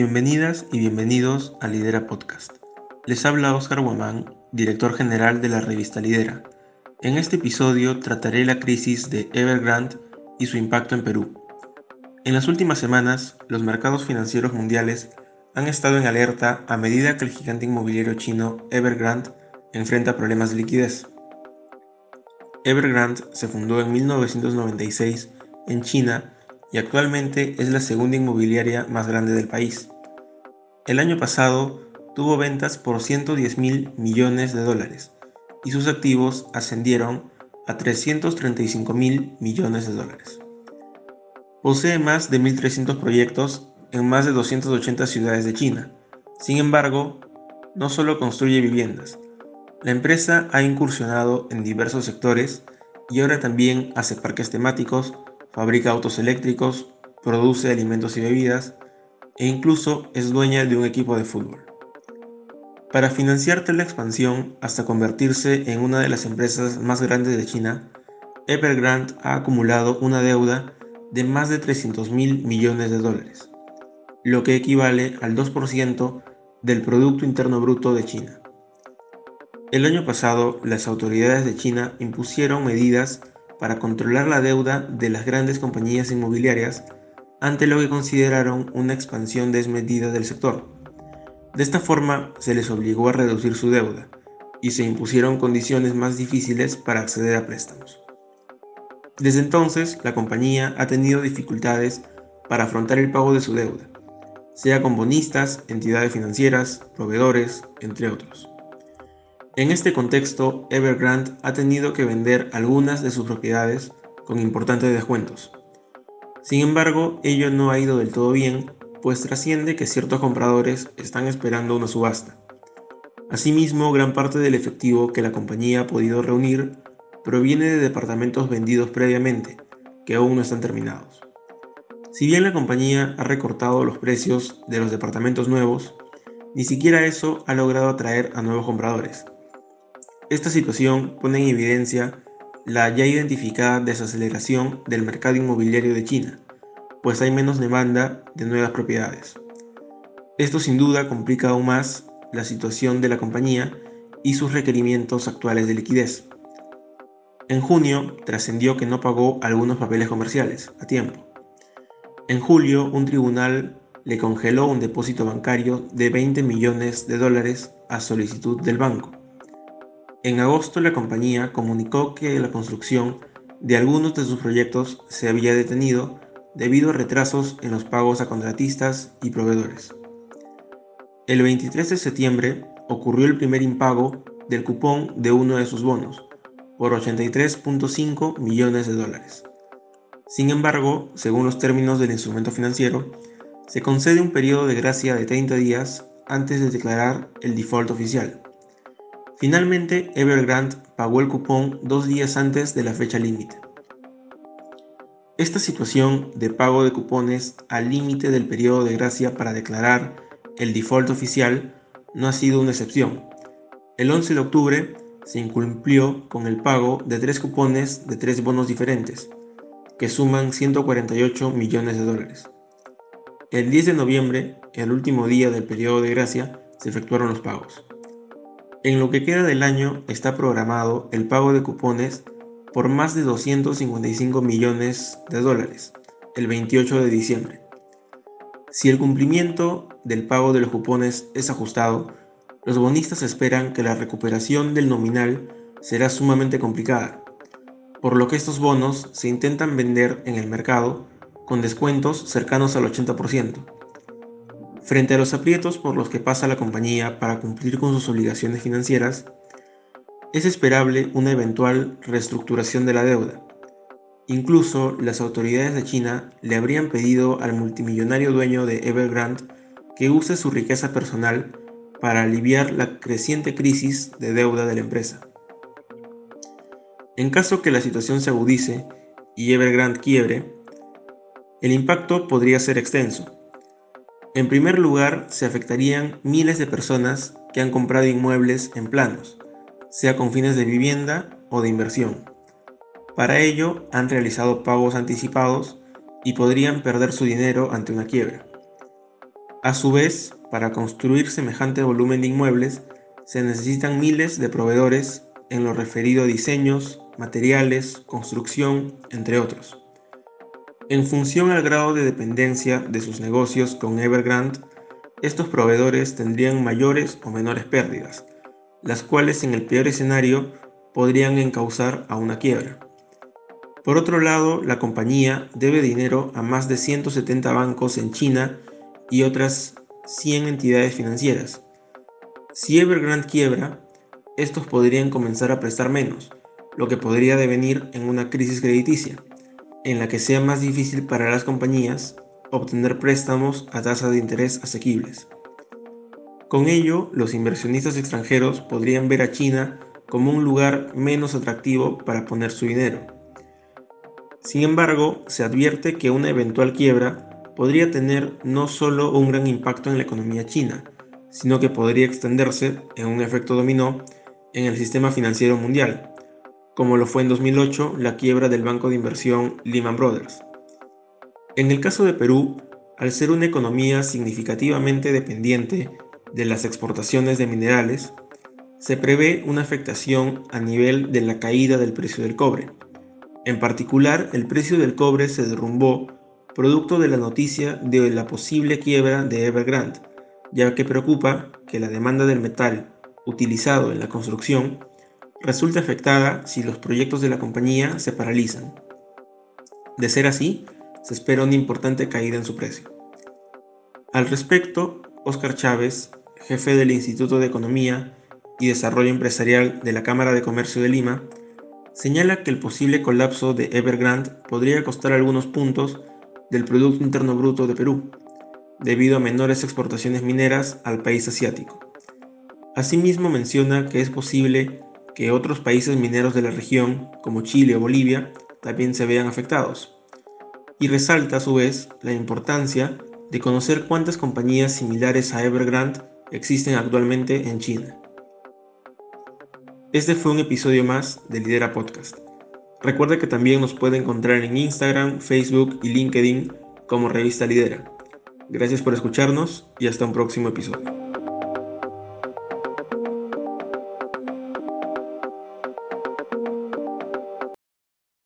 Bienvenidas y bienvenidos a Lidera Podcast. Les habla Oscar Guamán, director general de la revista Lidera. En este episodio trataré la crisis de Evergrande y su impacto en Perú. En las últimas semanas, los mercados financieros mundiales han estado en alerta a medida que el gigante inmobiliario chino Evergrande enfrenta problemas de liquidez. Evergrande se fundó en 1996 en China y actualmente es la segunda inmobiliaria más grande del país. El año pasado tuvo ventas por 110 mil millones de dólares y sus activos ascendieron a 335 mil millones de dólares. Posee más de 1.300 proyectos en más de 280 ciudades de China. Sin embargo, no solo construye viviendas. La empresa ha incursionado en diversos sectores y ahora también hace parques temáticos, fabrica autos eléctricos, produce alimentos y bebidas e incluso es dueña de un equipo de fútbol. Para financiar tal expansión hasta convertirse en una de las empresas más grandes de China, Evergrande ha acumulado una deuda de más de 300 mil millones de dólares, lo que equivale al 2% del Producto Interno Bruto de China. El año pasado, las autoridades de China impusieron medidas para controlar la deuda de las grandes compañías inmobiliarias ante lo que consideraron una expansión desmedida del sector. De esta forma, se les obligó a reducir su deuda y se impusieron condiciones más difíciles para acceder a préstamos. Desde entonces, la compañía ha tenido dificultades para afrontar el pago de su deuda, sea con bonistas, entidades financieras, proveedores, entre otros. En este contexto, Evergrande ha tenido que vender algunas de sus propiedades con importantes descuentos. Sin embargo, ello no ha ido del todo bien, pues trasciende que ciertos compradores están esperando una subasta. Asimismo, gran parte del efectivo que la compañía ha podido reunir proviene de departamentos vendidos previamente, que aún no están terminados. Si bien la compañía ha recortado los precios de los departamentos nuevos, ni siquiera eso ha logrado atraer a nuevos compradores. Esta situación pone en evidencia la ya identificada desaceleración del mercado inmobiliario de China, pues hay menos demanda de nuevas propiedades. Esto sin duda complica aún más la situación de la compañía y sus requerimientos actuales de liquidez. En junio trascendió que no pagó algunos papeles comerciales a tiempo. En julio, un tribunal le congeló un depósito bancario de 20 millones de dólares a solicitud del banco. En agosto la compañía comunicó que la construcción de algunos de sus proyectos se había detenido debido a retrasos en los pagos a contratistas y proveedores. El 23 de septiembre ocurrió el primer impago del cupón de uno de sus bonos, por 83.5 millones de dólares. Sin embargo, según los términos del instrumento financiero, se concede un periodo de gracia de 30 días antes de declarar el default oficial. Finalmente, Evergrande pagó el cupón dos días antes de la fecha límite. Esta situación de pago de cupones al límite del periodo de gracia para declarar el default oficial no ha sido una excepción. El 11 de octubre se incumplió con el pago de tres cupones de tres bonos diferentes, que suman 148 millones de dólares. El 10 de noviembre, el último día del periodo de gracia, se efectuaron los pagos. En lo que queda del año está programado el pago de cupones por más de 255 millones de dólares el 28 de diciembre. Si el cumplimiento del pago de los cupones es ajustado, los bonistas esperan que la recuperación del nominal será sumamente complicada, por lo que estos bonos se intentan vender en el mercado con descuentos cercanos al 80%. Frente a los aprietos por los que pasa la compañía para cumplir con sus obligaciones financieras, es esperable una eventual reestructuración de la deuda. Incluso las autoridades de China le habrían pedido al multimillonario dueño de Evergrande que use su riqueza personal para aliviar la creciente crisis de deuda de la empresa. En caso que la situación se agudice y Evergrande quiebre, el impacto podría ser extenso en primer lugar, se afectarían miles de personas que han comprado inmuebles en planos, sea con fines de vivienda o de inversión. Para ello, han realizado pagos anticipados y podrían perder su dinero ante una quiebra. A su vez, para construir semejante volumen de inmuebles, se necesitan miles de proveedores en lo referido a diseños, materiales, construcción, entre otros. En función al grado de dependencia de sus negocios con Evergrande, estos proveedores tendrían mayores o menores pérdidas, las cuales en el peor escenario podrían encauzar a una quiebra. Por otro lado, la compañía debe dinero a más de 170 bancos en China y otras 100 entidades financieras. Si Evergrande quiebra, estos podrían comenzar a prestar menos, lo que podría devenir en una crisis crediticia, en la que sea más difícil para las compañías obtener préstamos a tasas de interés asequibles. Con ello, los inversionistas extranjeros podrían ver a China como un lugar menos atractivo para poner su dinero. Sin embargo, se advierte que una eventual quiebra podría tener no solo un gran impacto en la economía china, sino que podría extenderse en un efecto dominó en el sistema financiero mundial, como lo fue en 2008 la quiebra del banco de inversión Lehman Brothers. En el caso de Perú, al ser una economía significativamente dependiente de las exportaciones de minerales, se prevé una afectación a nivel de la caída del precio del cobre. En particular, el precio del cobre se derrumbó producto de la noticia de la posible quiebra de Evergrande, ya que preocupa que la demanda del metal utilizado en la construcción resulte afectada si los proyectos de la compañía se paralizan. De ser así, se espera una importante caída en su precio. Al respecto, Óscar Chávez, jefe del Instituto de Economía y Desarrollo Empresarial de la Cámara de Comercio de Lima, señala que el posible colapso de Evergrande podría costar algunos puntos del Producto Interno Bruto de Perú, debido a menores exportaciones mineras al país asiático. Asimismo menciona que es posible que otros países mineros de la región, como Chile o Bolivia, también se vean afectados y resalta a su vez la importancia de conocer cuántas compañías similares a Evergrande existen actualmente en China. Este fue un episodio más de Lidera Podcast. Recuerda que también nos puede encontrar en Instagram, Facebook y LinkedIn como Revista Lidera. Gracias por escucharnos y hasta un próximo episodio.